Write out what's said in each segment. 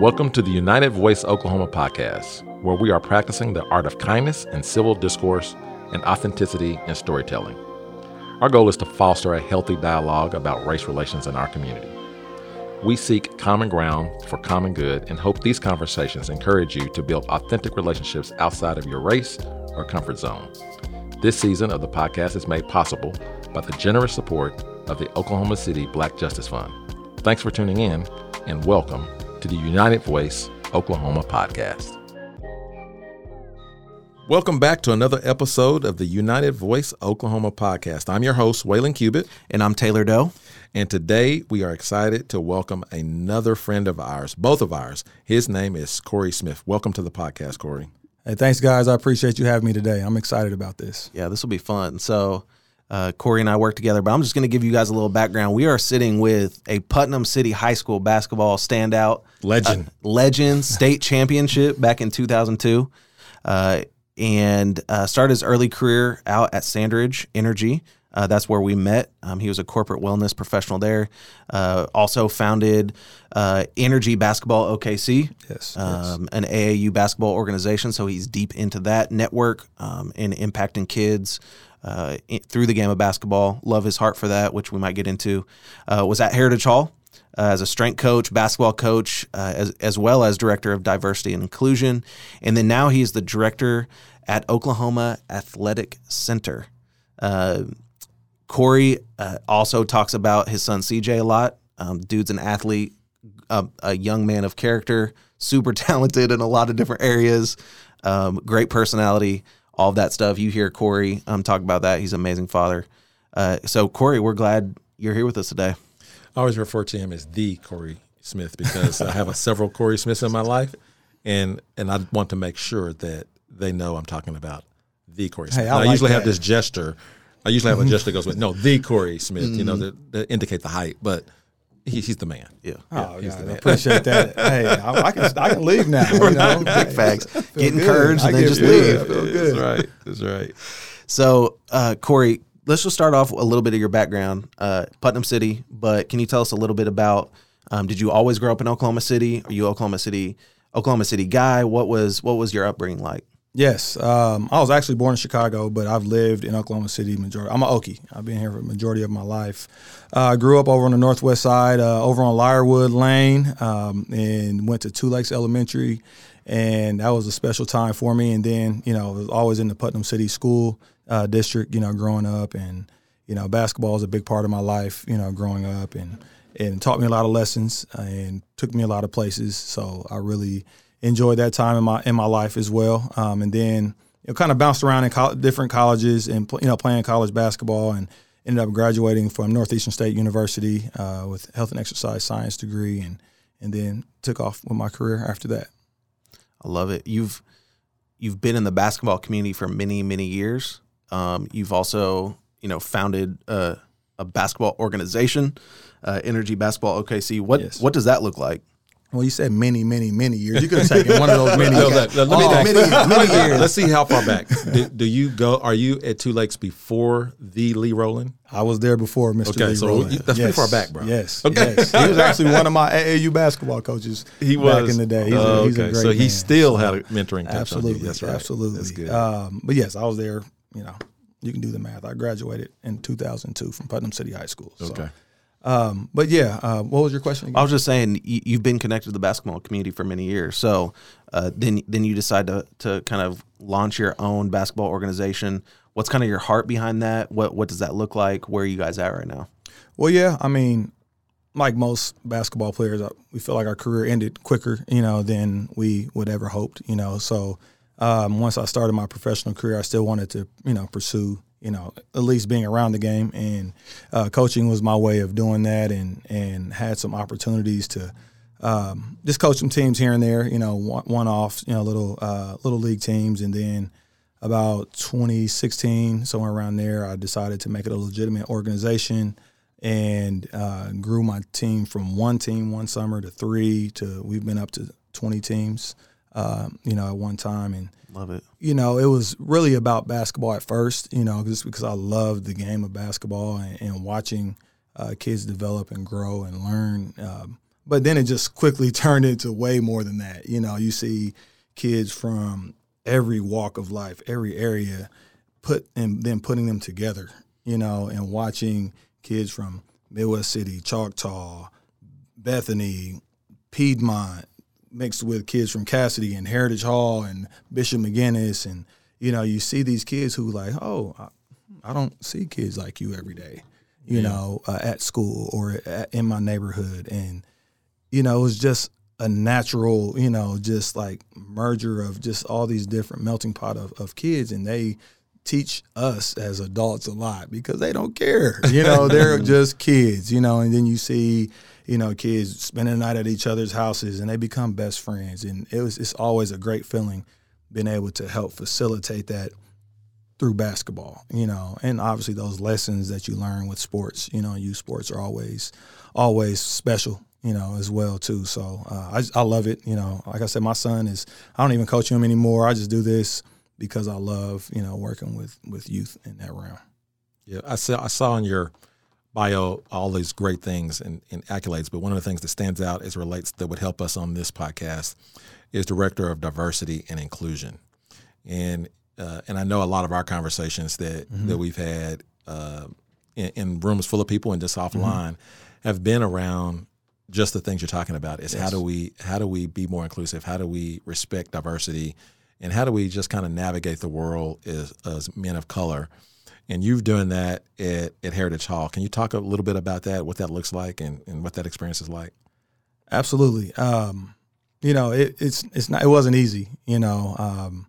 Welcome to the United Voice Oklahoma podcast, where we are practicing the art of kindness and civil discourse and authenticity in storytelling. Our goal is to foster a healthy dialogue about race relations in our community. We seek common ground for common good and hope these conversations encourage you to build authentic relationships outside of your race or comfort zone. This season of the podcast is made possible by the generous support of the Oklahoma City Black Justice Fund. Thanks for tuning in and welcome to the United Voice Oklahoma podcast. Welcome back to another episode of the United Voice Oklahoma podcast. I'm your host, Waylon Cubitt. And I'm Taylor Doe. And today we are excited to welcome another friend of ours, both of ours. His name is Corey Smith. Welcome to the podcast, Corey. Hey, thanks, guys. I appreciate you having me today. I'm excited about this. Yeah, this will be fun. So, uh, Corey and I work together, but I'm just going to give you guys a little background. We are sitting with a Putnam City High School basketball standout legend, uh, legend, state championship back in 2002, uh, and uh, started his early career out at Sandridge Energy. Uh, that's where we met. Um, he was a corporate wellness professional there. Uh, also founded uh, Energy Basketball OKC, yes, um, yes, an AAU basketball organization. So he's deep into that network um, and impacting kids uh, through the game of basketball. Love his heart for that, which we might get into. Uh, was at Heritage Hall. Uh, as a strength coach, basketball coach, as, as well as director of diversity and inclusion. And then now he's the director at Oklahoma Athletic Center. Uh, Corey uh, also talks about his son CJ a lot. Um, dude's an athlete, a, a, young man of character, super talented in a lot of different areas, um, great personality, all of that stuff. You hear Corey um, talk about that. He's an amazing father. Uh, so, Corey, we're glad you're here with us today. I always refer to him as the Corey Smith because I have a, several Corey Smiths in my life, and and I want to make sure that they know I'm talking about the Corey Smith. Hey, I, like I, usually that. have this gesture I usually have a gesture that goes with no the Corey Smith, mm-hmm. you know, mm-hmm. that, indicate the height, but he, he's the man. Yeah. Oh, yeah, I appreciate that. hey, I, I, can I can leave now. You know? Big facts. Get encouraged and then just leave. That's right. That's right. So, uh, Corey, let's just start off a little bit of your background. Uh, Putnam City, but can you tell us a little bit about? Um, did you always grow up in Oklahoma City? Are you Oklahoma City, Oklahoma City guy? What was what was your upbringing like? Yes, um, I was actually born in Chicago, but I've lived in Oklahoma City majority. I'm an Okie. I've been here for the majority of my life. Uh, I grew up over on the northwest side, uh, over on Lyrewood Lane, um, and went to Tulakes Elementary, and that was a special time for me. And then, you know, I was always in the Putnam City School uh, District, you know, growing up, and you know, basketball is a big part of my life, you know, growing up, and and taught me a lot of lessons and took me a lot of places. So I really enjoyed that time in my in my life as well. Um, and then you know, kind of bounced around in co- different colleges and you know playing college basketball and ended up graduating from Northeastern State University uh, with health and exercise science degree and and then took off with my career after that. I love it. You've you've been in the basketball community for many many years. Um, you've also you know founded a, a basketball organization, uh, Energy Basketball OKC. What yes. what does that look like? Well, you said many, many, many years. You could have taken one of those many, no, oh, many, many years. Let's see how far back. Do, do, you go? Are you at Tulakes before the Lee Rowland? I was there before Mr. Okay, Lee so Rowland. that's yes. pretty far back, bro. Yes. Okay. Yes. He was actually one of my AAU basketball coaches. He was back in the day. He's, uh, a, he's okay. a great So he man. still had a mentoring. Absolutely. That's right. Absolutely. That's good. Um, but yes, I was there. You know, you can do the math. I graduated in 2002 from Putnam City High School. So. Okay. Um, but yeah, uh, what was your question? Again? I was just saying you, have been connected to the basketball community for many years. So uh, then then you decide to to kind of launch your own basketball organization. What's kind of your heart behind that? What what does that look like? Where are you guys at right now? Well, yeah, I mean, like most basketball players, uh, we feel like our career ended quicker, you know, than we would ever hoped, you know. So um, once I started my professional career, I still wanted to, you know, pursue you know, at least being around the game. And uh, coaching was my way of doing that, and and had some opportunities to um, just coach some teams here and there. You know, one, off, you know, little uh, little league teams, and then about 2016, somewhere around there, I decided to make it a legitimate organization and uh, grew my team from one team one summer to three to we've been up to 20 teams. Uh, you know, at one time, and Love it. You know, it was really about basketball at first, you know, just because I loved the game of basketball and, and watching uh, kids develop and grow and learn. Um, but then it just quickly turned into way more than that. You know, you see kids from every walk of life, every area, put and then putting them together. You know, and watching kids from Midwest City, Choctaw, Bethany, Piedmont, mixed with kids from Casady and Heritage Hall and Bishop McGuinness, and you know, you see these kids who like, oh, I, I don't see kids like you every day, you yeah. know, uh, at school or at, in my neighborhood, and you know, it was just a natural, you know, just like merger of just all these different melting pot of, of kids, and they teach us as adults a lot because they don't care. You know, they're just kids, you know, and then you see, you know, kids spending the night at each other's houses and they become best friends. And it was it's always a great feeling being able to help facilitate that through basketball, you know, and obviously those lessons that you learn with sports, you know, youth sports are always, always special, you know, as well too. So uh, I, I love it. You know, like I said, my son is, I don't even coach him anymore. I just do this because I love you know working with with youth in that realm. Yeah, I saw I saw in your bio all these great things and, and, accolades, but one of the things that stands out as relates that would help us on this podcast is director of diversity and inclusion, and uh, and I know a lot of our conversations that mm-hmm. that we've had uh, in, in, rooms full of people and just offline mm-hmm. have been around just the things you're talking about. Is yes. how do we how do we be more inclusive? How do we respect diversity? and how do we just kind of navigate the world as, as men of color? And you've doing that at, at Heritage Hall. Can you talk a little bit about that, what that looks like, and, and what that experience is like? Absolutely. Um, you know, it, it's it's not it wasn't easy. You know, um,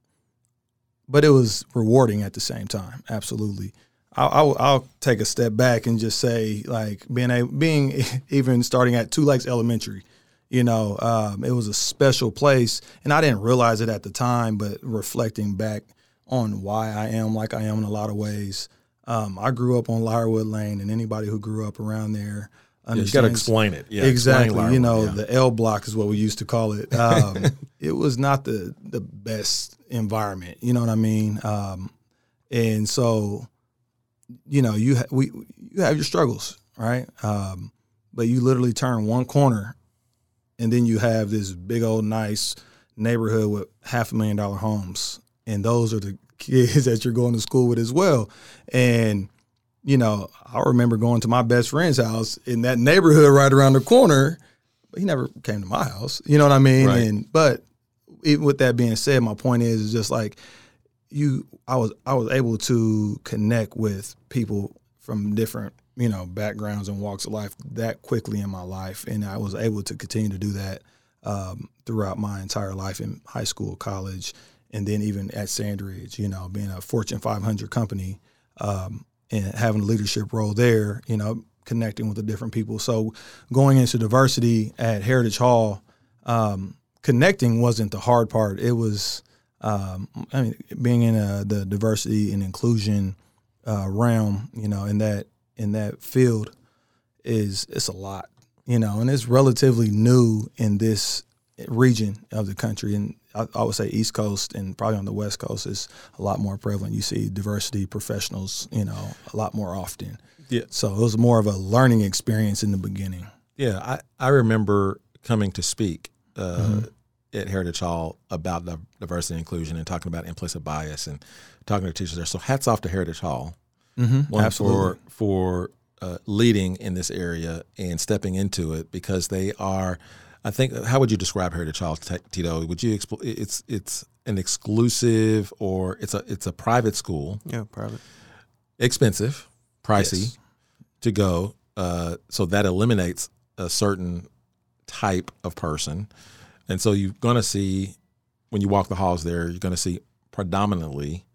but it was rewarding at the same time. Absolutely. I'll, I'll, take a step back and just say, like being a being even starting at Tulakes Elementary, you know, um, it was a special place, and I didn't realize it at the time. But reflecting back on why I am like I am in a lot of ways, um, I grew up on Lyrewood Lane, and anybody who grew up around there yeah, you got to explain it. Yeah, exactly. you know, yeah. the L block is what we used to call it. Um, it was not the the best environment. You know what I mean? Um, and so, you know, you ha- we you have your struggles, right? Um, but you literally turn one corner and then you have this big old nice neighborhood with half a million dollar homes, and those are the kids that you're going to school with as well. And you know, I remember going to my best friend's house in that neighborhood right around the corner. But he never came to my house. You know what I mean? Right. And but even with that being said, my point is, is just like you, I was I was able to connect with people from different you know backgrounds and walks of life that quickly in my life, and I was able to continue to do that um, throughout my entire life in high school, college, and then even at Sandridge. You know, being a Fortune 500 company um, and having a leadership role there. You know, connecting with the different people. So going into diversity at Heritage Hall, um, connecting wasn't the hard part. It was, um, I mean, being in a, the diversity and inclusion uh, realm, you know, in that in that field is it's a lot, you know, and it's relatively new in this region of the country. And I, I, would say East Coast and probably on the West Coast is a lot more prevalent. You see diversity professionals, you know, a lot more often. Yeah. So it was more of a learning experience in the beginning. Yeah, I, I remember coming to speak uh, mm-hmm. at Heritage Hall about the diversity and inclusion and talking about implicit bias and talking to teachers there. So hats off to Heritage Hall Mm-hmm. One Absolutely. for for uh, leading in this area and stepping into it because they are. I think. How would you describe Heritage Hall, Tito? Would you? Expl- it's it's an exclusive or it's a it's a private school. Yeah, private. Expensive, pricey yes. to go. Uh, so that eliminates a certain type of person, and so you're going to see when you walk the halls there, you're going to see predominantly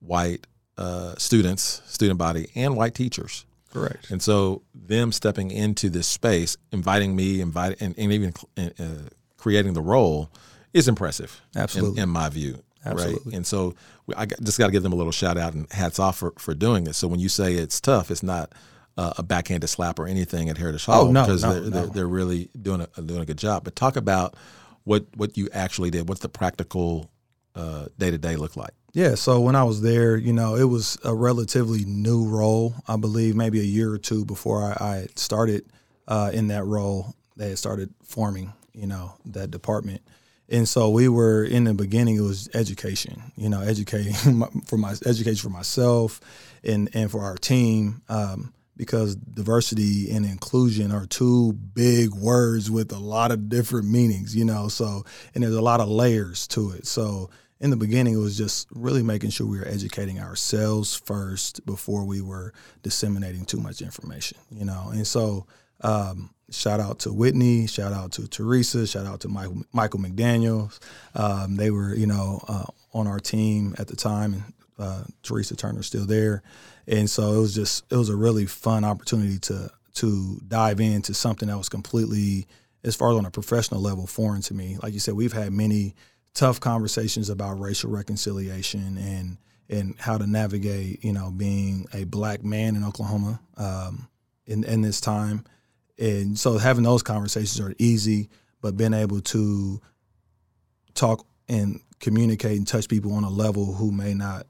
white uh, students, student body, and white teachers. Correct. And so them stepping into this space, inviting me, inviting, and, and even uh, creating the role is impressive. Absolutely. In, in my view. Absolutely. Right. And so I just got to give them a little shout out and hats off for, for doing it. So when you say it's tough, it's not uh, a backhanded slap or anything at Heritage Hall. Oh, no, because no, they're, no. they're, they're, really doing a, doing a good job. But talk about what, what you actually did. What's the practical day to day look like? Yeah, so when I was there, you know, it was a relatively new role. I believe maybe a year or two before I, I started uh, in that role, they had started forming, you know, that department. And so we were in the beginning. It was education, you know, educating for my education for myself, and and for our team, um, because diversity and inclusion are two big words with a lot of different meanings, you know. So and there's a lot of layers to it. So in the beginning, it was just really making sure we were educating ourselves first before we were disseminating too much information, you know. And so, um, shout out to Whitney, shout out to Teresa, shout out to Michael, Michael McDaniels. Um, they were, you know, uh, on our team at the time, and uh, Teresa Turner still there. And so it was just it was a really fun opportunity to to dive into something that was completely, as far as on a professional level, foreign to me. Like you said, we've had many tough conversations about racial reconciliation and and how to navigate, you know, being a black man in Oklahoma um, in in this time. And so having those conversations are easy, but being able to talk and communicate and touch people on a level who may not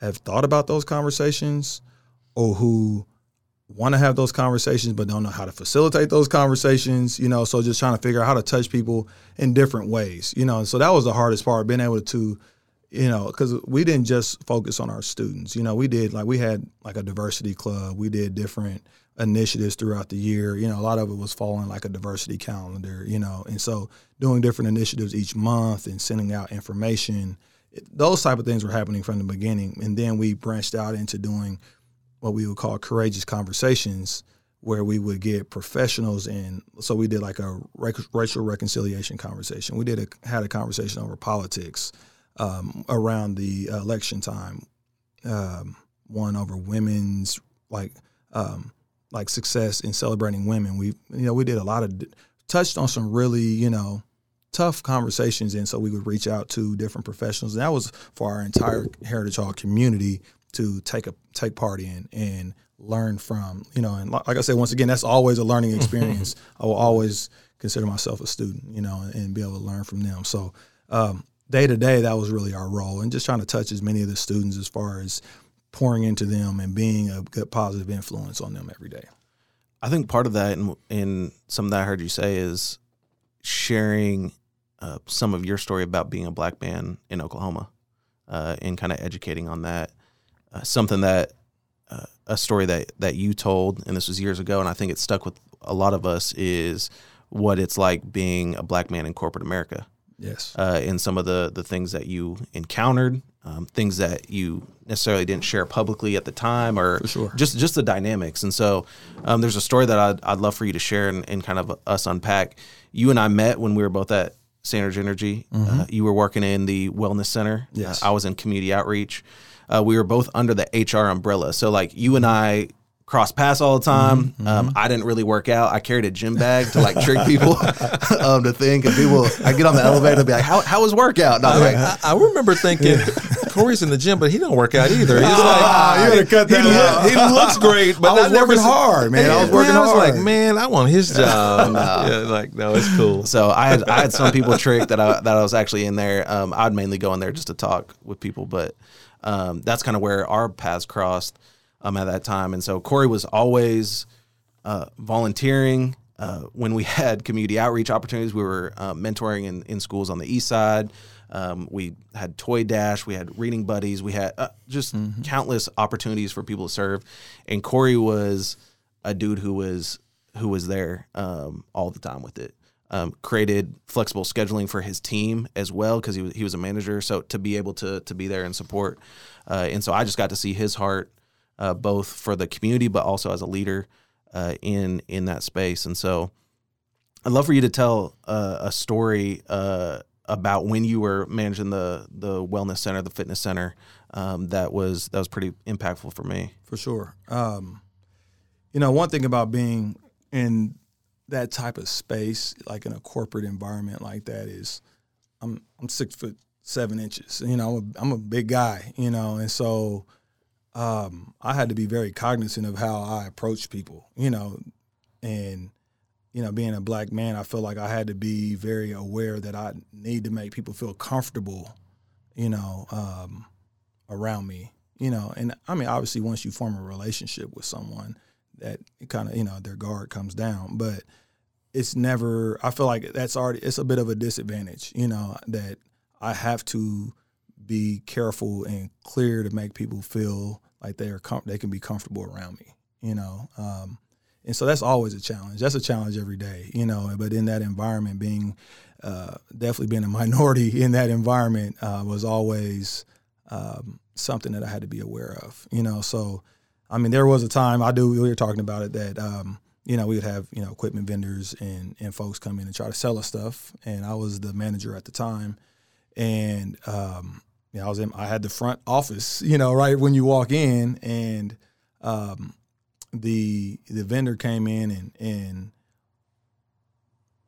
have thought about those conversations or who want to have those conversations but don't know how to facilitate those conversations you know so just trying to figure out how to touch people in different ways you know so that was the hardest part being able to you know because we didn't just focus on our students you know we did like we had like a diversity club we did different initiatives throughout the year you know a lot of it was following like a diversity calendar you know and so doing different initiatives each month and sending out information those type of things were happening from the beginning and then we branched out into doing what we would call courageous conversations where we would get professionals in. So we did like a racial reconciliation conversation. We did a had a conversation over politics um, around the election time um, one over women's like um, like success in celebrating women. We you know we did a lot of touched on some really you know tough conversations and so we would reach out to different professionals. And that was for our entire heritage hall community to take a take part in and learn from. You know, and like I said, once again, that's always a learning experience. I will always consider myself a student, you know, and be able to learn from them. So um, day to day, that was really our role, and just trying to touch as many of the students as far as pouring into them and being a good positive influence on them every day. I think part of that, and, and something that I heard you say, is sharing uh, some of your story about being a black man in Oklahoma, uh, and kind of educating on that uh, something that uh, a story that that you told, and this was years ago, and I think it stuck with a lot of us is what it's like being a black man in corporate America. Yes. Uh, and some of the the things that you encountered, um, things that you necessarily didn't share publicly at the time, or sure. just just the dynamics. And so, um, there's a story that I'd, I'd love for you to share and, and, kind of us unpack. You and I met when we were both at Sandridge Energy. Mm-hmm. Uh, you were working in the wellness center. Yes. Uh, I was in community outreach uh, we were both under the HR umbrella. So like you and I cross paths all the time. Mm-hmm, um, mm-hmm. I didn't really work out. I carried a gym bag to like trick people um, to think. And people, I get on the elevator and be like, "How how was workout?" I, like, I, I, remember thinking. Corey's in the gym, but he don't work out either. He's like, ah, you gotta cut that he, out. he looks great, but I was working hard, man. I was working man, hard. I was like, man, I want his job. yeah, like, no, it's cool. So I had I had some people trick that I that I was actually in there. Um, I'd mainly go in there just to talk with people, but um, that's kind of where our paths crossed um, at that time. And so Corey was always uh, volunteering. Uh, when we had community outreach opportunities, we were uh, mentoring in, in schools on the east side. Um, we had Toy Dash, we had Reading Buddies, we had uh, just mm-hmm. countless opportunities for people to serve. And Corey was a dude who was who was there um, all the time with it um, created flexible scheduling for his team as well because he was he was a manager. So to be able to to be there and support, uh, and so I just got to see his heart uh, both for the community but also as a leader uh, in in that space. And so I'd love for you to tell uh, a story uh, about when you were managing the the wellness center, the fitness center. Um, that was that was pretty impactful for me. For sure. Um, you know, one thing about being in that type of space, like in a corporate environment like that, is I'm I'm six foot seven inches. You know, I'm a, I'm a big guy. You know, and so um, I had to be very cognizant of how I approach people. You know, and you know, being a black man, I feel like I had to be very aware that I need to make people feel comfortable. You know, um, around me, you know. And I mean, obviously, once you form a relationship with someone, that kind of you know their guard comes down, but it's never. I feel like that's already it's a bit of a disadvantage, you know, that I have to be careful and clear to make people feel like they are com- they can be comfortable around me, you know. Um, and so that's always a challenge. That's a challenge every day, you know. But in that environment, being uh, definitely being a minority in that environment uh, was always um, something that I had to be aware of, you know. So, I mean, there was a time I do. We were talking about it that um, you know we would have you know equipment vendors and and folks come in and try to sell us stuff, and I was the manager at the time, and um, you know, I was in. I had the front office, you know, right when you walk in, and um, the the vendor came in and and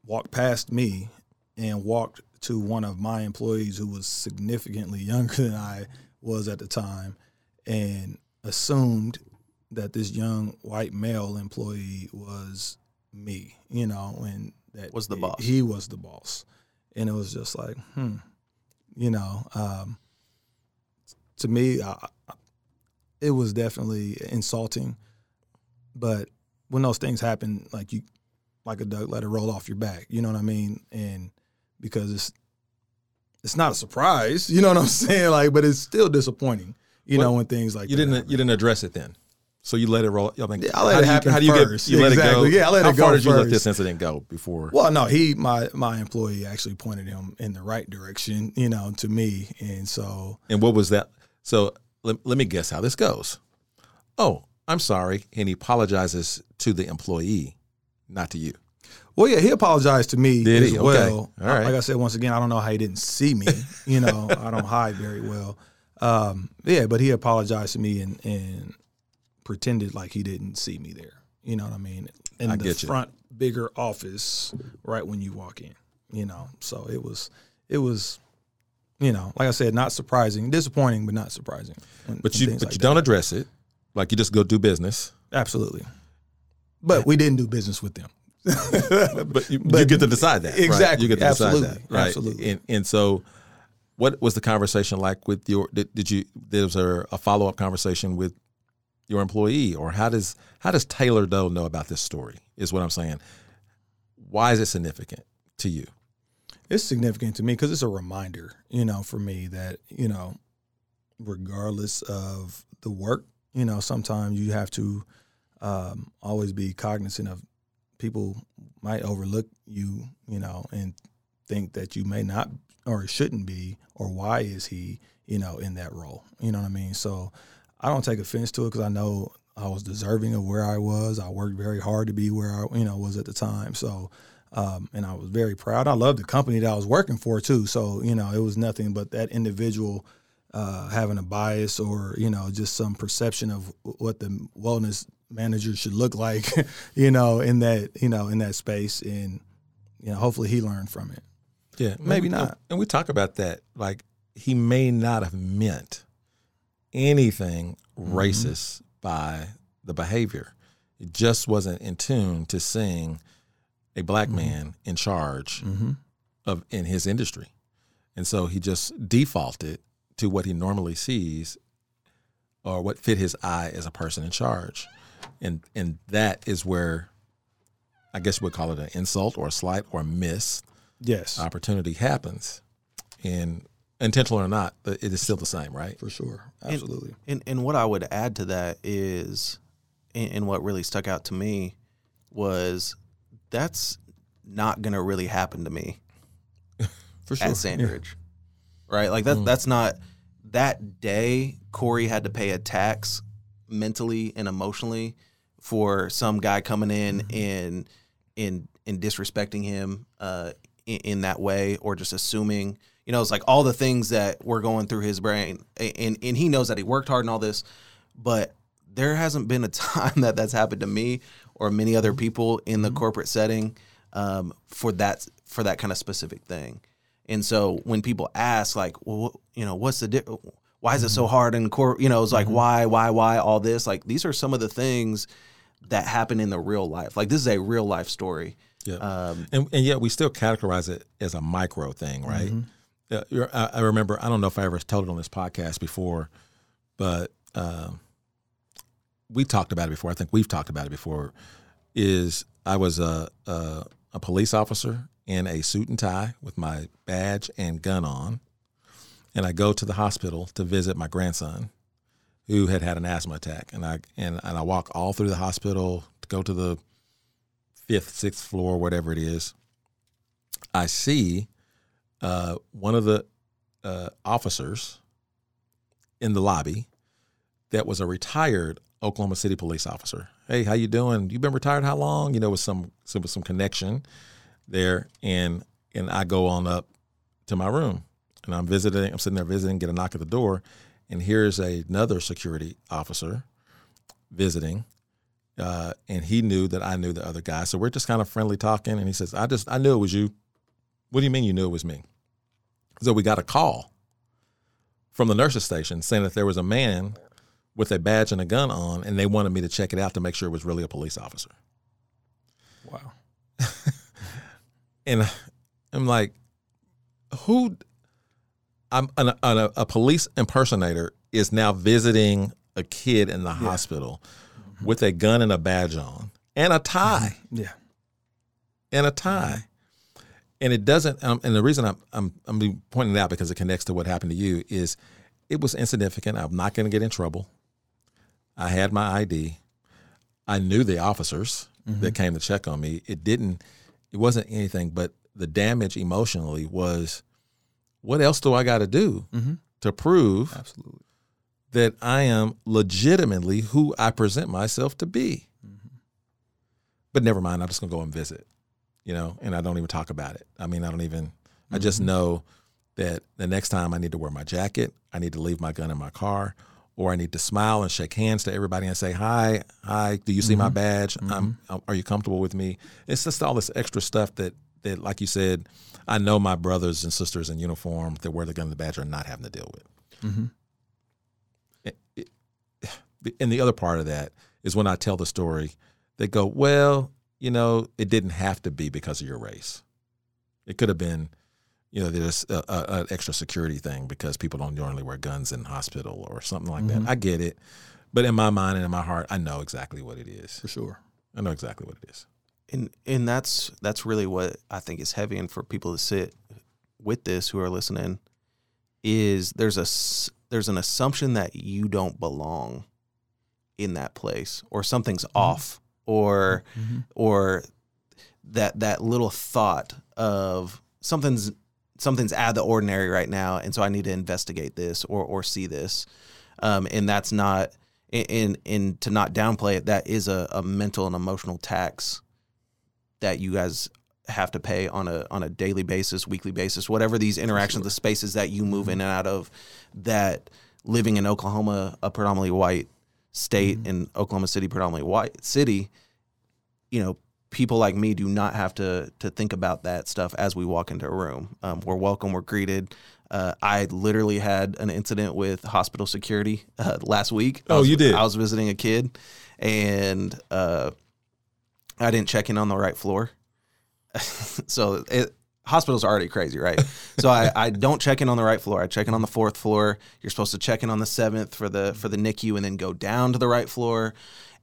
walked past me and walked to one of my employees who was significantly younger than I was at the time and assumed that this young white male employee was me, you know, and that Was the boss. He was the boss. And it was just like, hmm, you know, um, to me, I, I- it was definitely insulting. But when those things happen, like you, like a duck, let it roll off your back. You know what I mean? And because it's it's not a surprise, you know what I'm saying? Like, but it's still disappointing, you know, when things like You that didn't happen. you didn't address it then. So you let it roll. I mean, Yeah, I let how it happen How do you first. get? You let it go. Exactly. Yeah, I let how it far did you let this incident go before? Well, no, he my my employee actually pointed him in the right direction, you know, to me, and so And what was that? So let, let me guess how this goes. Oh, I'm sorry. And he apologizes to the employee, not to you. Well, yeah, he apologized to me Did as he? Okay. well. All right. Like I said, once again, I don't know how he didn't see me. You know, I don't hide very well. Um, yeah, but he apologized to me and, and pretended like he didn't see me there. You know what I mean? In I the get you. front bigger office, right when you walk in. You know, so it was, it was, you know, like I said, not surprising, disappointing, but not surprising. But you but like you that don't address it. Like you just go do business. Absolutely. But we didn't do business with them. But you, you get to decide that. right? Exactly. You get to decide that. Right. Absolutely. And and so what was the conversation like with your did, did you there was a follow up conversation with your employee or how does how does Taylor Doe know about this story is what I'm saying. Why is it significant to you? it's significant to me because it's a reminder, you know, for me that, you know, regardless of the work, you know, sometimes you have to um, always be cognizant of people might overlook you, you know, and think that you may not or shouldn't be, or why is he, you know, in that role? You know what I mean? So I don't take offense to it because I know I was deserving of where I was. I worked very hard to be where I, you know, was at the time. So, um, and I was very proud. I loved the company that I was working for too. So, you know, it was nothing but that individual uh, having a bias or you know just some perception of what the wellness manager should look like, you know, in that you know in that space, and you know, hopefully he learned from it. Yeah, Maybe and- not. And we talk about that. Like he may not have meant anything Mm-hmm. racist by the behavior. It just wasn't in tune to seeing a black Mm-hmm. man in charge of in his industry, and so he just defaulted to what he normally sees or what fit his eye as a person in charge, and and that is where. I guess we'd call it an insult or a slight or a miss Yes, opportunity happens, and intentional or not, but it is still the same, right? for sure, absolutely. And and what I would add to that is, and, and what really stuck out to me was that's not gonna really happen to me For sure, at Sandridge, right? Like that that's not that day. Corey had to pay a tax mentally and emotionally for some guy coming in and in in disrespecting him uh, in, in that way, or just assuming. You know, it's like all the things that were going through his brain, and and he knows that he worked hard and all this, but there hasn't been a time that that's happened to me or many other mm-hmm. people in the mm-hmm. corporate setting um, for that for that kind of specific thing. And so when people ask, like, well, you know, what's the di- why is it so mm-hmm. hard in court? You know, it's like why, why, why all this? Like these are some of the things that happen in the real life. Like this is a real life story. Yeah, Um, and and yet we still categorize it as a micro thing, right? Yeah, you're- I, I remember. I don't know if I ever told it on this podcast before. but um, we talked about it before. I think we've talked about it before. Is I was a, a a police officer in a suit and tie with my badge and gun on, and I go to the hospital to visit my grandson, who had had an asthma attack, and I and, and I walk all through the hospital to go to the fifth, sixth floor, whatever it is. I see uh, one of the uh, officers in the lobby that was a retired Oklahoma City police officer. Hey, how you doing? You've been retired how long? You know, with some some some connection there, and and I go on up to my room, and I'm visiting. I'm sitting there visiting, get a knock at the door, and here's another security officer visiting, uh, and he knew that I knew the other guy, so we're just kind of friendly talking, and he says, "I just I knew it was you." What do you mean you knew it was me? So we got a call from the nurses station saying that there was a man with a badge and a gun on, and they wanted me to check it out to make sure it was really a police officer. Wow. and I'm like, who? I'm an, an, a police impersonator is now visiting a kid in the yeah. hospital mm-hmm. with a gun and a badge on and a tie. Mm-hmm. Yeah. And a tie. And it doesn't. Um, and the reason I'm, I'm I'm pointing it out because it connects to what happened to you is it was insignificant. I'm not going to get in trouble. I had my ID. I knew the officers mm-hmm. that came to check on me. It didn't. It wasn't anything, but the damage emotionally was. What else do I got to do mm-hmm. to prove absolutely that I am legitimately who I present myself to be? Mm-hmm. But never mind. I'm just gonna go and visit, you know, and I don't even talk about it. I mean, I don't even. I just mm-hmm. know that the next time I need to wear my jacket, I need to leave my gun in my car, or I need to smile and shake hands to everybody and say, "Hi, hi, do you see mm-hmm. my badge? Mm-hmm. are you comfortable with me?" It's just all this extra stuff that that, like you said, I know my brothers and sisters in uniform that wear the gun and the badge are not having to deal with. And the other part of that is when I tell the story, they go, "Well, you know, it didn't have to be because of your race. It could have been." you know, there's a, a, an extra security thing because people don't normally wear guns in hospital or something like mm-hmm. that. I get it, but in my mind and in my heart, I know exactly what it is. For sure, I know exactly what it is. And and that's that's really what I think is heavy, and for people to sit with this who are listening, is there's a there's an assumption that you don't belong in that place, or something's mm-hmm. off, or mm-hmm. or that that little thought of something's something's out of the ordinary right now, and so I need to investigate this or or see this. Um, and that's not in in to not downplay it. That is a, a mental and emotional tax that you guys have to pay on a on a daily basis, weekly basis, whatever these interactions, the spaces that you move in and out of. That living in Oklahoma, a predominantly white state, mm-hmm. in Oklahoma City, predominantly white city, you know, people like me do not have to to think about that stuff as we walk into a room. Um, we're welcome. We're greeted. Uh, I literally had an incident with hospital security uh, last week. Oh, was, you did? I was visiting a kid, and uh, I didn't check in on the right floor. so it, hospitals are already crazy, right? so I, I don't check in on the right floor. I check in on the fourth floor. You're supposed to check in on the seventh for the for the NICU, and then go down to the right floor.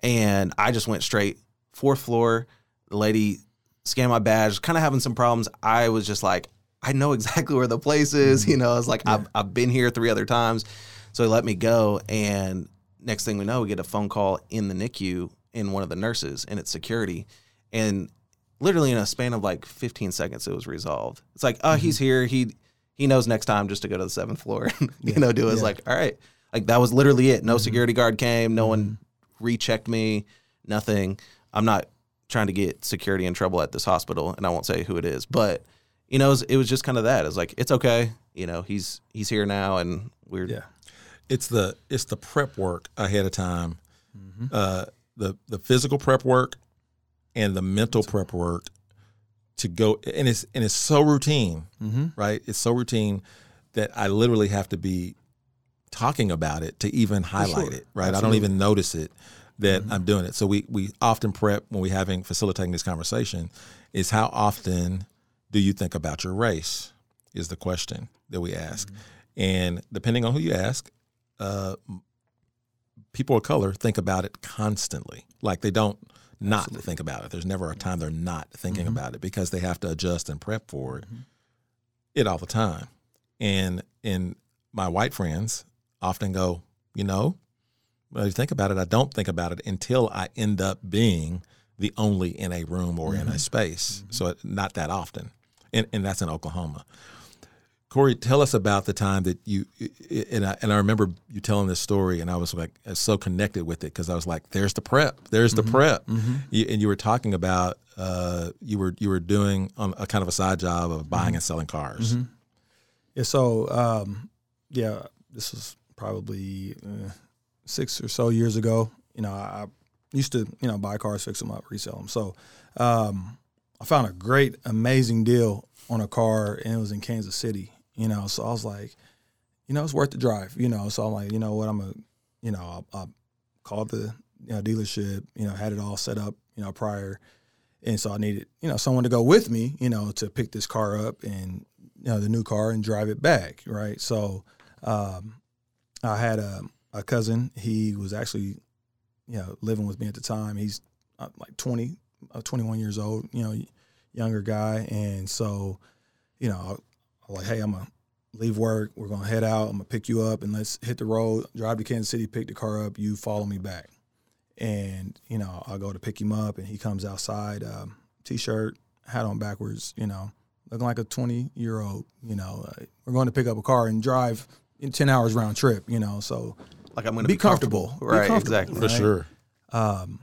And I just went straight fourth floor the lady scanned my badge, kind of having some problems. I was just like, I know exactly where the place is. Mm-hmm. You know, it's like yeah. I've, I've been here three other times. So he let me go. And next thing we know, we get a phone call in the NICU in one of the nurses and it's security. And literally in a span of like 15 seconds, it was resolved. It's like, oh, mm-hmm. he's here. He he knows next time just to go to the seventh floor and yeah. you know do it. It's like, all right, like that was literally it. No mm-hmm. security guard came. No one mm-hmm. rechecked me. Nothing. I'm not trying to get security in trouble at this hospital, and I won't say who it is, but you know, it was, it was just kind of that. It's like it's okay, you know, he's he's here now, and we're yeah. It's the it's the prep work ahead of time, mm-hmm. uh, the the physical prep work, and the mental prep work to go, and it's and it's so routine, mm-hmm. right? It's so routine that I literally have to be talking about it to even highlight sure. it, right? Absolutely. I don't even notice it that mm-hmm. I'm doing it. So we we often prep when we're having facilitating this conversation is how often do you think about your race is the question that we ask, mm-hmm. and depending on who you ask, uh, people of color think about it constantly. Like they don't not Absolutely. think about it. There's never a time they're not thinking mm-hmm. about it because they have to adjust and prep for it, mm-hmm. it all the time. And and my white friends often go, you know, when you think about it, I don't think about it until I end up being the only in a room or mm-hmm. in a mm-hmm. space. Mm-hmm. So not that often, and and that's in Oklahoma. Corey, tell us about the time that you and I, and I remember you telling this story, and I was like was so connected with it because I was like, "There's the prep, there's the mm-hmm. prep," mm-hmm. you, and you were talking about uh, you were you were doing a kind of a side job of buying mm-hmm. and selling cars. Mm-hmm. Yeah, so um, yeah, this was probably uh, six or so years ago. You know, I used to you know buy cars, fix them up, resell them. So um, I found a great, amazing deal on a car, and it was in Kansas City you know. So I was like, you know, it's worth the drive, you know. So I'm like, you know what, I'm a, you know, I, I called the you know, dealership, you know, had it all set up, you know, prior, and so I needed, you know, someone to go with me, you know, to pick this car up and you know the new car and drive it back, right? So um, I had a, a cousin. He was actually, you know, living with me at the time. He's uh, like 20, uh, 21 years old, you know, younger guy, and so, you know, like, hey, I'm gonna leave work. We're gonna head out. I'm gonna pick you up and let's hit the road. Drive to Kansas City, pick the car up. You follow me back, and you know I'll go to pick him up, and he comes outside, um, t-shirt, hat on backwards, you know, looking like a 20 year old. You know, uh, we're going to pick up a car and drive in 10 hours round trip. You know, so like I'm gonna be, be comfortable. comfortable. right? Be comfortable, exactly, right? for sure. Um,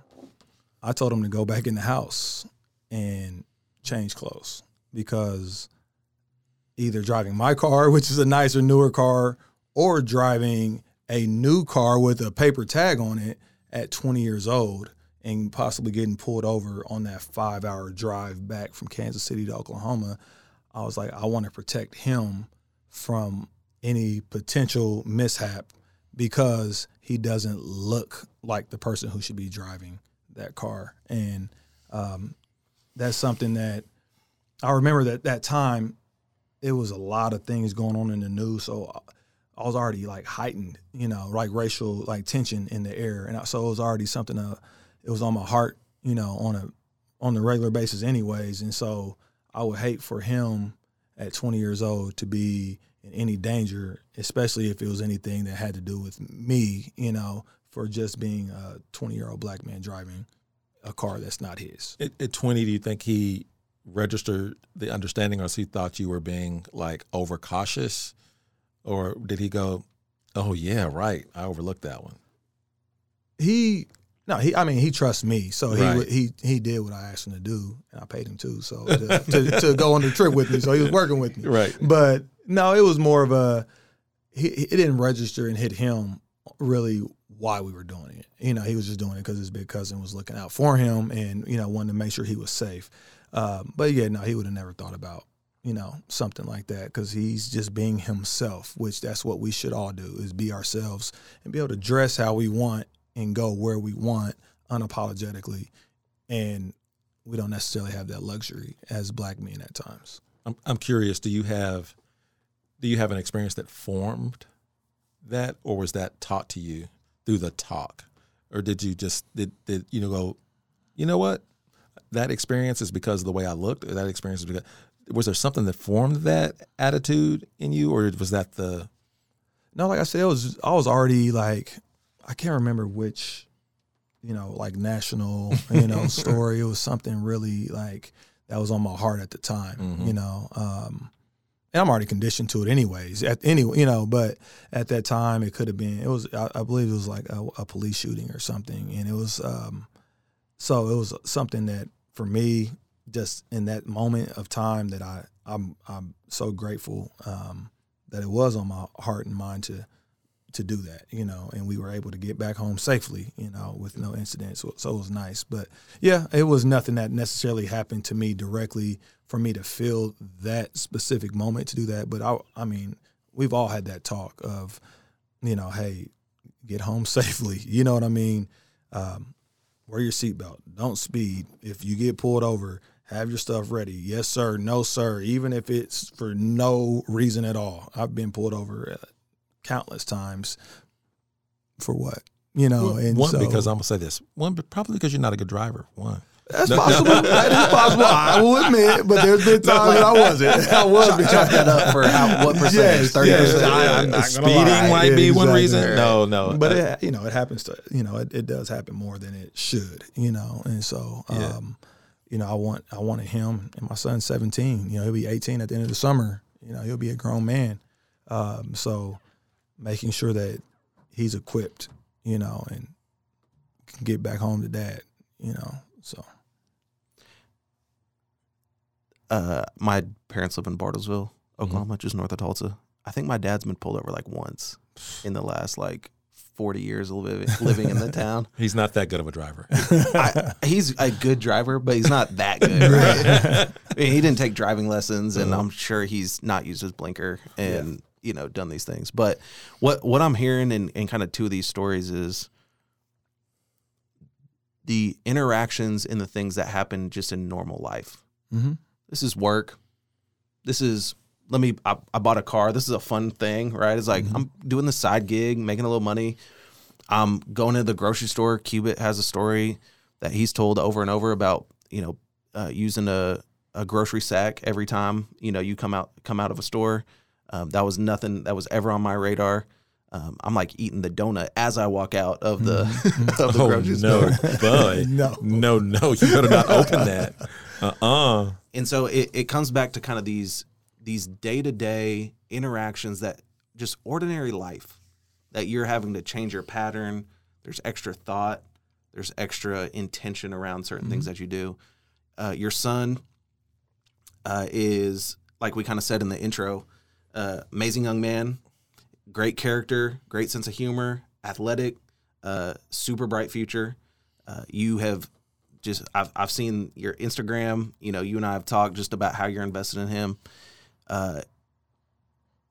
I told him to go back in the house and change clothes because either driving my car, which is a nicer, newer car, or driving a new car with a paper tag on it at 20 years old and possibly getting pulled over on that five hour drive back from Kansas City to Oklahoma. I was like, I want to protect him from any potential mishap because he doesn't look like the person who should be driving that car. And um, that's something that I remember that that time it was a lot of things going on in the news. So I was already like heightened, you know, like racial like tension in the air, and so it was already something. Uh, it was on my heart, you know, on a on the regular basis, anyways. And so I would hate for him at 20 years old to be in any danger, especially if it was anything that had to do with me, you know, for just being a 20 year old black man driving a car that's not his. At, at 20, do you think he register the understanding, or he thought you were being like overcautious, or did he go, "Oh yeah, right, I overlooked that one"? He no, he. I mean, he trusts me, so right. he he he did what I asked him to do, and I paid him too, so to, to, to, go on the trip with me. So he was working with me, right? But no, it was more of a. He, it didn't register and hit him really why we were doing it. You know, he was just doing it because his big cousin was looking out for him, and you know, wanted to make sure he was safe. Um, but yeah, no, he would have never thought about you know something like that because he's just being himself, which that's what we should all do is be ourselves and be able to dress how we want and go where we want unapologetically, and we don't necessarily have that luxury as black men at times. I'm I'm curious. Do you have do you have an experience that formed that, or was that taught to you through the talk, or did you just did did you know go, you know what, that experience is because of the way I looked. That experience is because was there something that formed that attitude in you, or was that the? No, like I said, it was I was already like I can't remember which, you know, like national you know story. It was something really like that was on my heart at the time. Mm-hmm. You know, um, and I'm already conditioned to it anyways. At anyway, you know, but at that time it could have been. It was I, I believe it was like a, a, police shooting or something, and it was. Um, so it was something that for me, just in that moment of time that I I'm I'm so grateful um, that it was on my heart and mind to to do that, you know, and we were able to get back home safely, you know, with no incidents. So, so it was nice. But yeah, it was nothing that necessarily happened to me directly for me to feel that specific moment to do that. But I, I mean, we've all had that talk of, you know, hey, get home safely. You know what I mean? Um, wear your seatbelt. Don't speed. If you get pulled over, have your stuff ready. Yes, sir. No, sir. Even if it's for no reason at all. I've been pulled over uh, countless times. For what? You know, and one so, because I'm gonna say this. One, but probably because you're not a good driver. One. That's possible. that is possible. I will admit, but there's been times that I wasn't. I was chalk that up for how, what percentage? Yes, Thirty yes. percent. I- I'm not Speeding lie. might be one reason. No, no. but Uh, it, you know, it happens to you know, it, it does happen more than it should. You know, and so Yeah. um, you know, I want I wanted him, and my son's 17. You know, he'll be 18 at the end of the summer. You know, he'll be a grown man. Um, so making sure that he's equipped, you know, and can get back home to dad. You know, so uh, my parents live in Bartlesville, Oklahoma, just north of Tulsa. I think my dad's been pulled over like once in the last like 40 years of living, living in the town. he's not that good of a driver. I, he's a good driver, but he's not that good, right? I mean, he didn't take driving lessons, and I'm sure he's not used his blinker and you know done these things. But what what I'm hearing in, in kind of two of these stories is the interactions and the things that happen just in normal life. mm-hmm. This is work. This is let me. I, I bought a car. This is a fun thing, right? It's like I'm doing the side gig, making a little money. I'm going to the grocery store. Cubitt has a story that he's told over and over about you know uh, using a, a grocery sack every time you know you come out come out of a store. Um, that was nothing that was ever on my radar. Um, I'm like eating the donut as I walk out of the of the oh grocery no, store. bud. No. no, no. You better not open that. Uh uh and so it, it comes back to kind of these these day-to-day interactions that just ordinary life that you're having to change your pattern there's extra thought there's extra intention around certain things that you do uh, your son uh, is like we kind of said in the intro uh, amazing young man great character great sense of humor athletic uh, super bright future uh, you have just I've I've seen your Instagram. You know, you and I have talked just about how you're invested in him. Uh,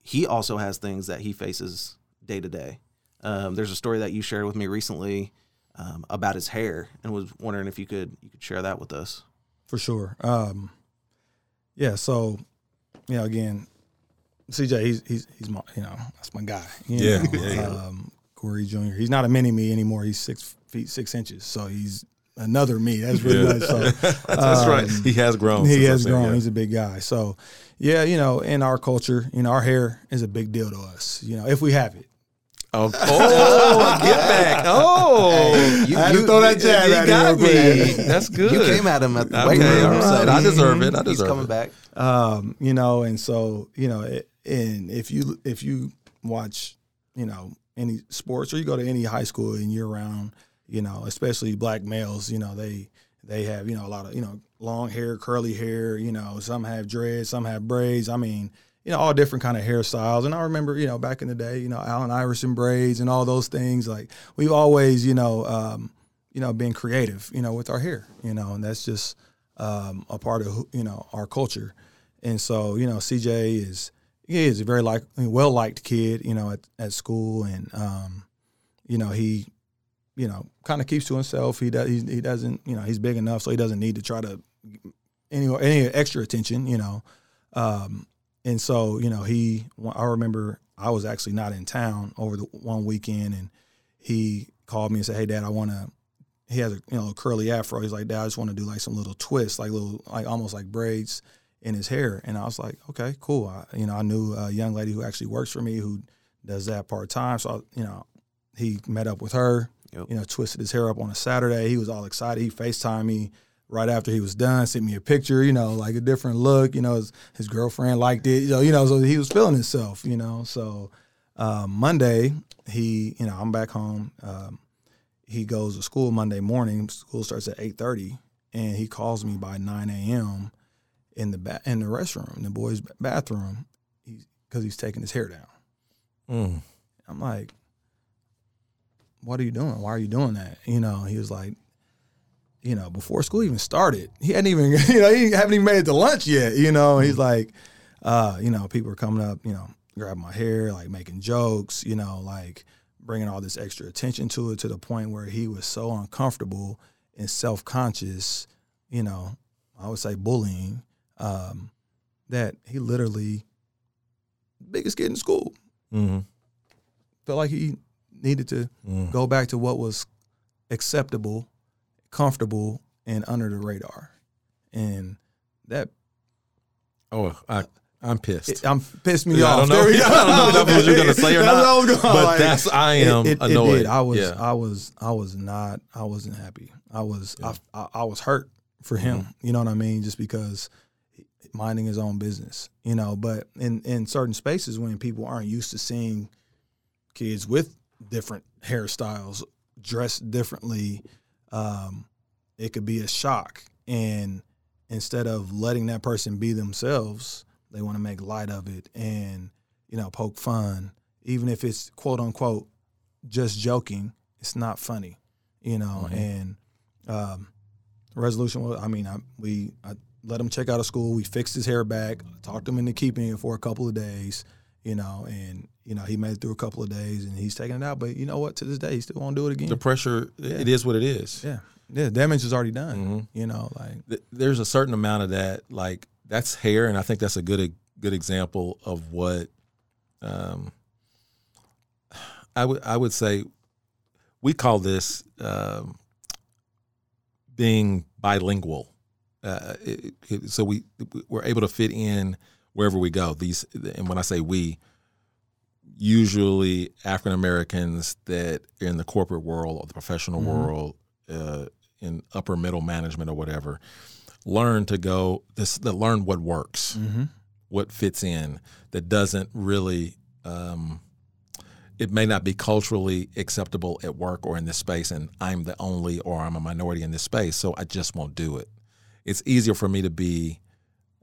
he also has things that he faces day to day. Um, There's a story that you shared with me recently um, about his hair, and was wondering if you could you could share that with us. for sure. Um, yeah, so yeah. again, CJ, he's he's he's my you know that's my guy. you Yeah, know. yeah, yeah. Um, Corey Jr. He's not a mini me anymore. He's six feet six inches, so he's another me. That's really Yeah. much. So That's right. Um, He has grown. he has I've seen grown. him. He's a big guy. So yeah, you know, in our culture, you know, our hair is a big deal to us. You know, if we have it. Oh, oh, get back. Oh, you, I had to throw that jab you at got me. That's good. You came at him at the Okay, weight room. all so right. I deserve it. I He's coming it. back. um, you know, and so you know, it, and if you if you watch, you know, any sports or you go to any high school and year round, you know, especially black males, you know, they they have you know a lot of you know long hair, curly hair, you know, some have dreads, some have braids. I mean, you know, all different kind of hairstyles. And I remember, you know, back in the day, you know, Allen Iverson braids and all those things. Like we've always, you know, um, you know, been creative, you know, with our hair, you know, and that's just um, a part of you know our culture. And so, you know, CJ is he is a very like well liked kid, you know, at, at school, and um, you know he, you know, kind of keeps to himself. He does he, he doesn't you know he's big enough, so he doesn't need to try to any any extra attention, you know. Um, and so you know he I remember I was actually not in town over the one weekend, and he called me and said, "Hey, Dad, I want to." He has a you know curly afro. He's like, "Dad, I just want to do like some little twists, like little like almost like braids." In his hair. And I was like, okay, cool. I, you know, I knew a young lady who actually works for me who does that part time. So, I, you know, he met up with her, Yep. you know, twisted his hair up on a Saturday. He was all excited. He FaceTimed me right after he was done, sent me a picture, you know, like a different look. You know, his, his girlfriend liked it, you know, you know, so he was feeling himself, you know. So um, Monday, he, you know, I'm back home. Um, he goes to school Monday morning. School starts at 8.30, and he calls me by 9 a.m., in the ba- in the restroom, in the boys' bathroom, because he's taking his hair down. Mm. I'm like, "What are you doing? Why are you doing that?" You know, he was like, you know, before school even started, he hadn't even, you know, he haven't even made it to lunch yet. You know, he's like, uh, you know, people are coming up, you know, grabbing my hair, like making jokes, you know, like bringing all this extra attention to it to the point where he was so uncomfortable and self conscious, you know, I would say bullying um, that he literally biggest kid in school hmm felt like he needed to go back to what was acceptable, comfortable, and under the radar, and that Oh, I, I'm pissed. it, I'm pissed me Yeah, I off. don't know- There I don't know if that's what you're gonna say or not, what I was gonna- but like, that's- I am it, it, annoyed. It. I was, Yeah. I was, I was not, I wasn't happy. I was, I, I, I was hurt for him. Mm-hmm. You know what I mean? Just because minding his own business, you know. But in in certain spaces when people aren't used to seeing kids with different hairstyles, dressed differently, um, it could be a shock. And instead of letting that person be themselves, they want to make light of it and you know poke fun, even if it's quote unquote just joking. It's not funny, you know. And um, resolution was, I mean, I, we I let him check out of school. We fixed his hair back, talked him into keeping it for a couple of days, you know, and you know he made it through a couple of days and he's taking it out. But you know what? To this day, he still won't do it again. the pressure, it is what it is. yeah, yeah, damage is already done. Mhm. You know, like There's a certain amount of that, like that's hair, and I think that's a good good example of what um, I would I would say we call this um, being bilingual. Uh, it, it- so we we're able to fit in wherever we go. These and when I say we, usually African Americans that are in the corporate world or the professional world, uh, in upper middle management or whatever, learn to go this. That learn what works, what fits in, that doesn't really. Um, it may not be culturally acceptable at work or in this space, and I'm the only or I'm a minority in this space, so I just won't do it. It's easier for me to be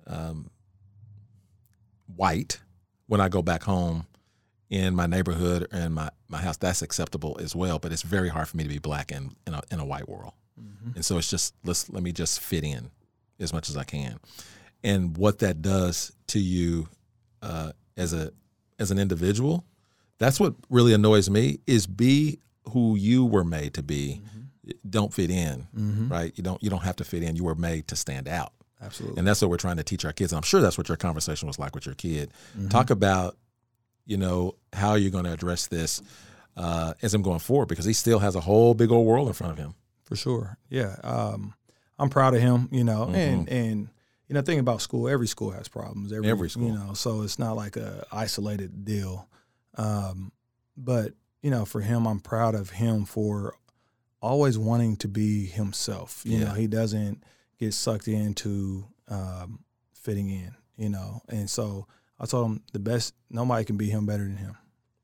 um, white when I go back home in my neighborhood or in my, my house. That's acceptable as well, but it's very hard for me to be black in, in, a, in a white world. And so it's just let's let me just fit in as much as I can. And what that does to you uh, as a as an individual, that's what really annoys me is be who you were made to be. Don't fit in, right? You don't you don't have to fit in. You were made to stand out. absolutely. And that's what we're trying to teach our kids. And I'm sure that's what your conversation was like with your kid. Talk about, you know, how you're going to address this uh, as I'm going forward because he still has a whole big old world in front of him. for sure. Yeah, um, I'm proud of him. You know, and and you know, think about school. Every school has problems. Every, Every school. you know, so it's not like a isolated deal. Um, but you know, for him, I'm proud of him for always wanting to be himself. You Yeah. know, he doesn't get sucked into um, fitting in. You know, and so I told him the best. Nobody can be him better than him.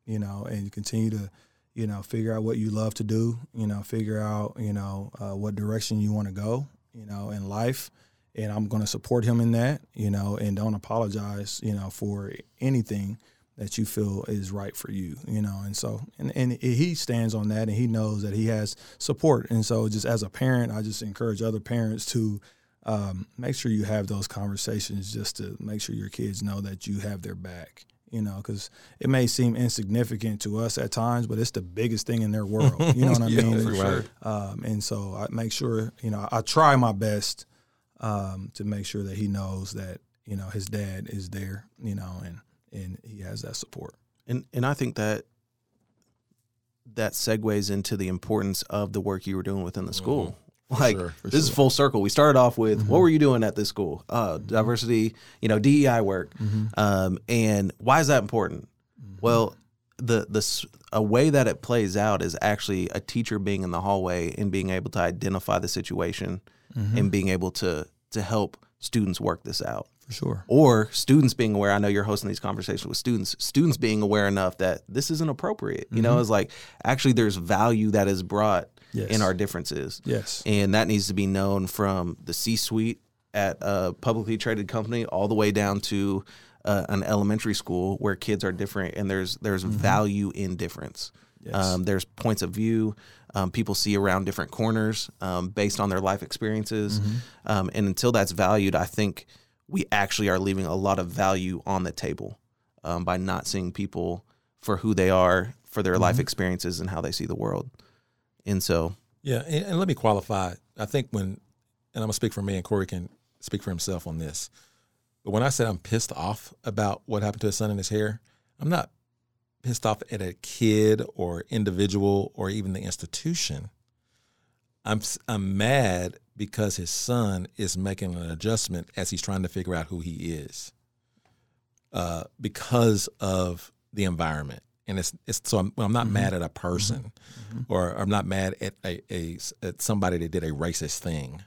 You know, and continue to you know, figure out what you love to do, you know, figure out, you know, uh, what direction you want to go, you know, in life. And I'm going to support him in that, you know, and don't apologize, you know, for anything that you feel is right for you, you know. And so, and, and he stands on that and he knows that he has support. And so, just as a parent, I just encourage other parents to um, make sure you have those conversations just to make sure your kids know that you have their back you know, because it may seem insignificant to us at times, but it's the biggest thing in their world. You know what I Yeah, mean? for sure. Um, and so I make sure, you know, I try my best um, to make sure that he knows that, you know, his dad is there, you know, and and he has that support. And and I think that that segues into the importance of the work you were doing within the school. Mm-hmm. Like sure, this is full circle. We started off with what mm-hmm. were you doing at this school? Uh, mm-hmm. diversity, you know, DEI work. Um, and why is that important? Well, the the a way that it plays out is actually a teacher being in the hallway and being able to identify the situation and being able to to help students work this out For sure. or students being aware. I know you're hosting these conversations with students. Students being aware enough that this isn't appropriate. You know, it's like actually there's value that is brought Yes. in our differences, Yes. and that needs to be known from the C-suite at a publicly traded company all the way down to uh, an elementary school where kids are different, and there's there's value in difference. Yes. Um, there's points of view um, people see around different corners um, based on their life experiences. Um, and until that's valued, I think we actually are leaving a lot of value on the table um, by not seeing people for who they are, for their life experiences, and how they see the world. And so, Yeah, and, and let me qualify. I think when, and I'm gonna speak for me, and Corey can speak for himself on this. But when I said I'm pissed off about what happened to his son and his hair, I'm not pissed off at a kid or individual or even the institution. I'm I'm mad because his son is making an adjustment as he's trying to figure out who he is, uh, because of the environment. And it's, it's so I'm, I'm not mm-hmm. mad at a person, mm-hmm. or I'm not mad at a, a at somebody that did a racist thing.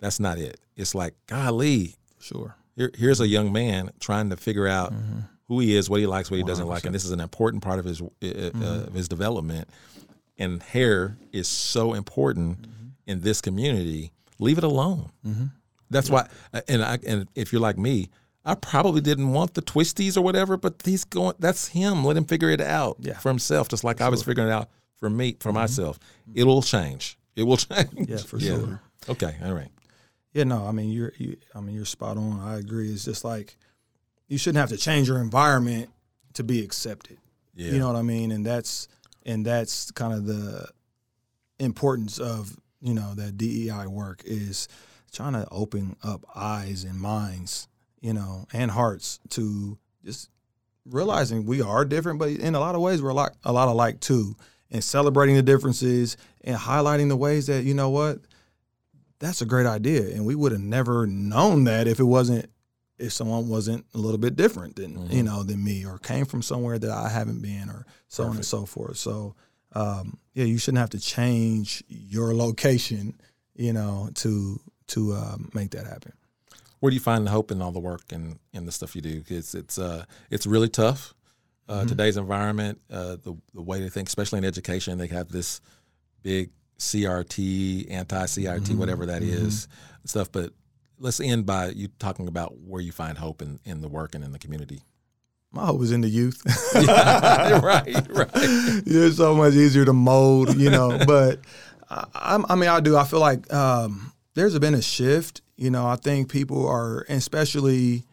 That's not it. It's like golly, sure. Here, here's a young man trying to figure out mm-hmm. who he is, what he likes, what he doesn't like, and this is an important part of his uh, uh, mm-hmm. his development. And hair is so important mm-hmm. in this community. Leave it alone. Mm-hmm. That's yeah. why. And I, and if you're like me, I probably didn't want the twisties or whatever, but he's going. That's him. Let him figure it out yeah. for himself, just like Absolutely. I was figuring it out for me, for mm-hmm. myself. It'll change. It will change. Yeah, for yeah. sure. Okay. All right. Yeah, no, I mean you're, you, I mean you're spot on. I agree. It's just like you shouldn't have to change your environment to be accepted. Yeah. You know what I mean? And that's and that's kind of the importance of you know that DEI work is trying to open up eyes and minds, you know, and hearts to just realizing we are different, but in a lot of ways we're a lot a lot alike too. And celebrating the differences and highlighting the ways that you know what that's a great idea. And we would have never known that if it wasn't if someone wasn't a little bit different than mm-hmm. you know than me or came from somewhere that I haven't been or so Perfect. on and so forth. So um, yeah, you shouldn't have to change your location, you know, to to uh, make that happen. Where do you find the hope in all the work and, and the stuff you do? It's it's uh, it's really tough. Uh, mm-hmm. Today's environment, uh, the the way they think, especially in education, they have this big CRT, anti CRT, mm-hmm. whatever that mm-hmm. is, stuff. But let's end by you talking about where you find hope in, in the work and in the community. My hope is in the youth. yeah, right, right. It's so much easier to mold, you know. but I, I, mean, I do. I feel like um, there's been a shift. You know, I think people are, especially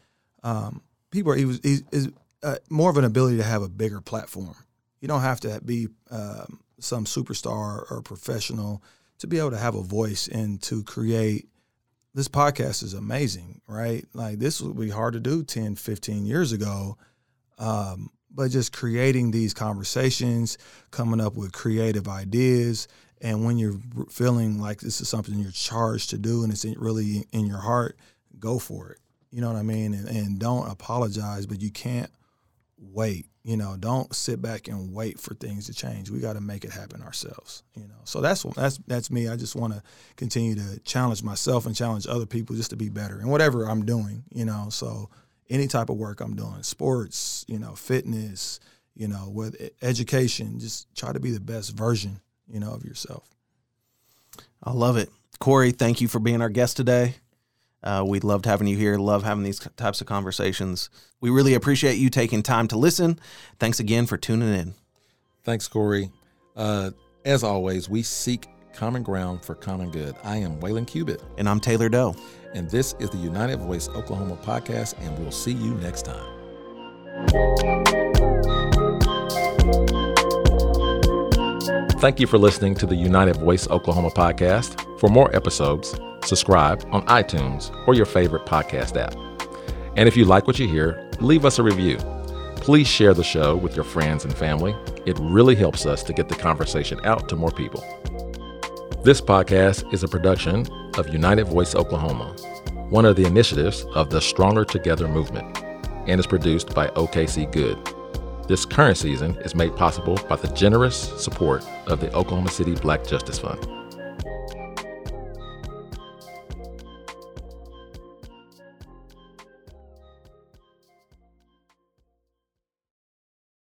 um, people are is, is uh, more of an ability to have a bigger platform. You don't have to be um, some superstar or professional to be able to have a voice and to create this podcast is amazing, right? Like this would be hard to do 10, 15 years ago. Um, but just creating these conversations, coming up with creative ideas, and when you're feeling like this is something you're charged to do and it's really in your heart, go for it. You know what I mean? And, and don't apologize, but you can't wait you know don't sit back and wait for things to change. We got to make it happen ourselves you know. So that's that's that's me. I just want to continue to challenge myself and challenge other people just to be better and whatever i'm doing you know. So any type of work i'm doing sports you know fitness you know with education just try to be the best version you know of yourself. I love it. Corey thank you for being our guest today uh, we loved having you here. Love having these types of conversations. We really appreciate you taking time to listen. Thanks again for tuning in. Thanks, Corey. Uh, as always, we seek common ground for common good. I am Waylon Cubitt. And I'm Taylor Doe. And this is the United Voice Oklahoma podcast, and we'll see you next time. Thank you for listening to the United Voice Oklahoma podcast. For more episodes, subscribe on iTunes or your favorite podcast app. And if you like what you hear, leave us a review. Please share the show with your friends and family. It really helps us to get the conversation out to more people. This podcast is a production of United Voice Oklahoma, one of the initiatives of the Stronger Together movement, and is produced by OKC Good. This current season is made possible by the generous support of the Oklahoma City Black Justice Fund.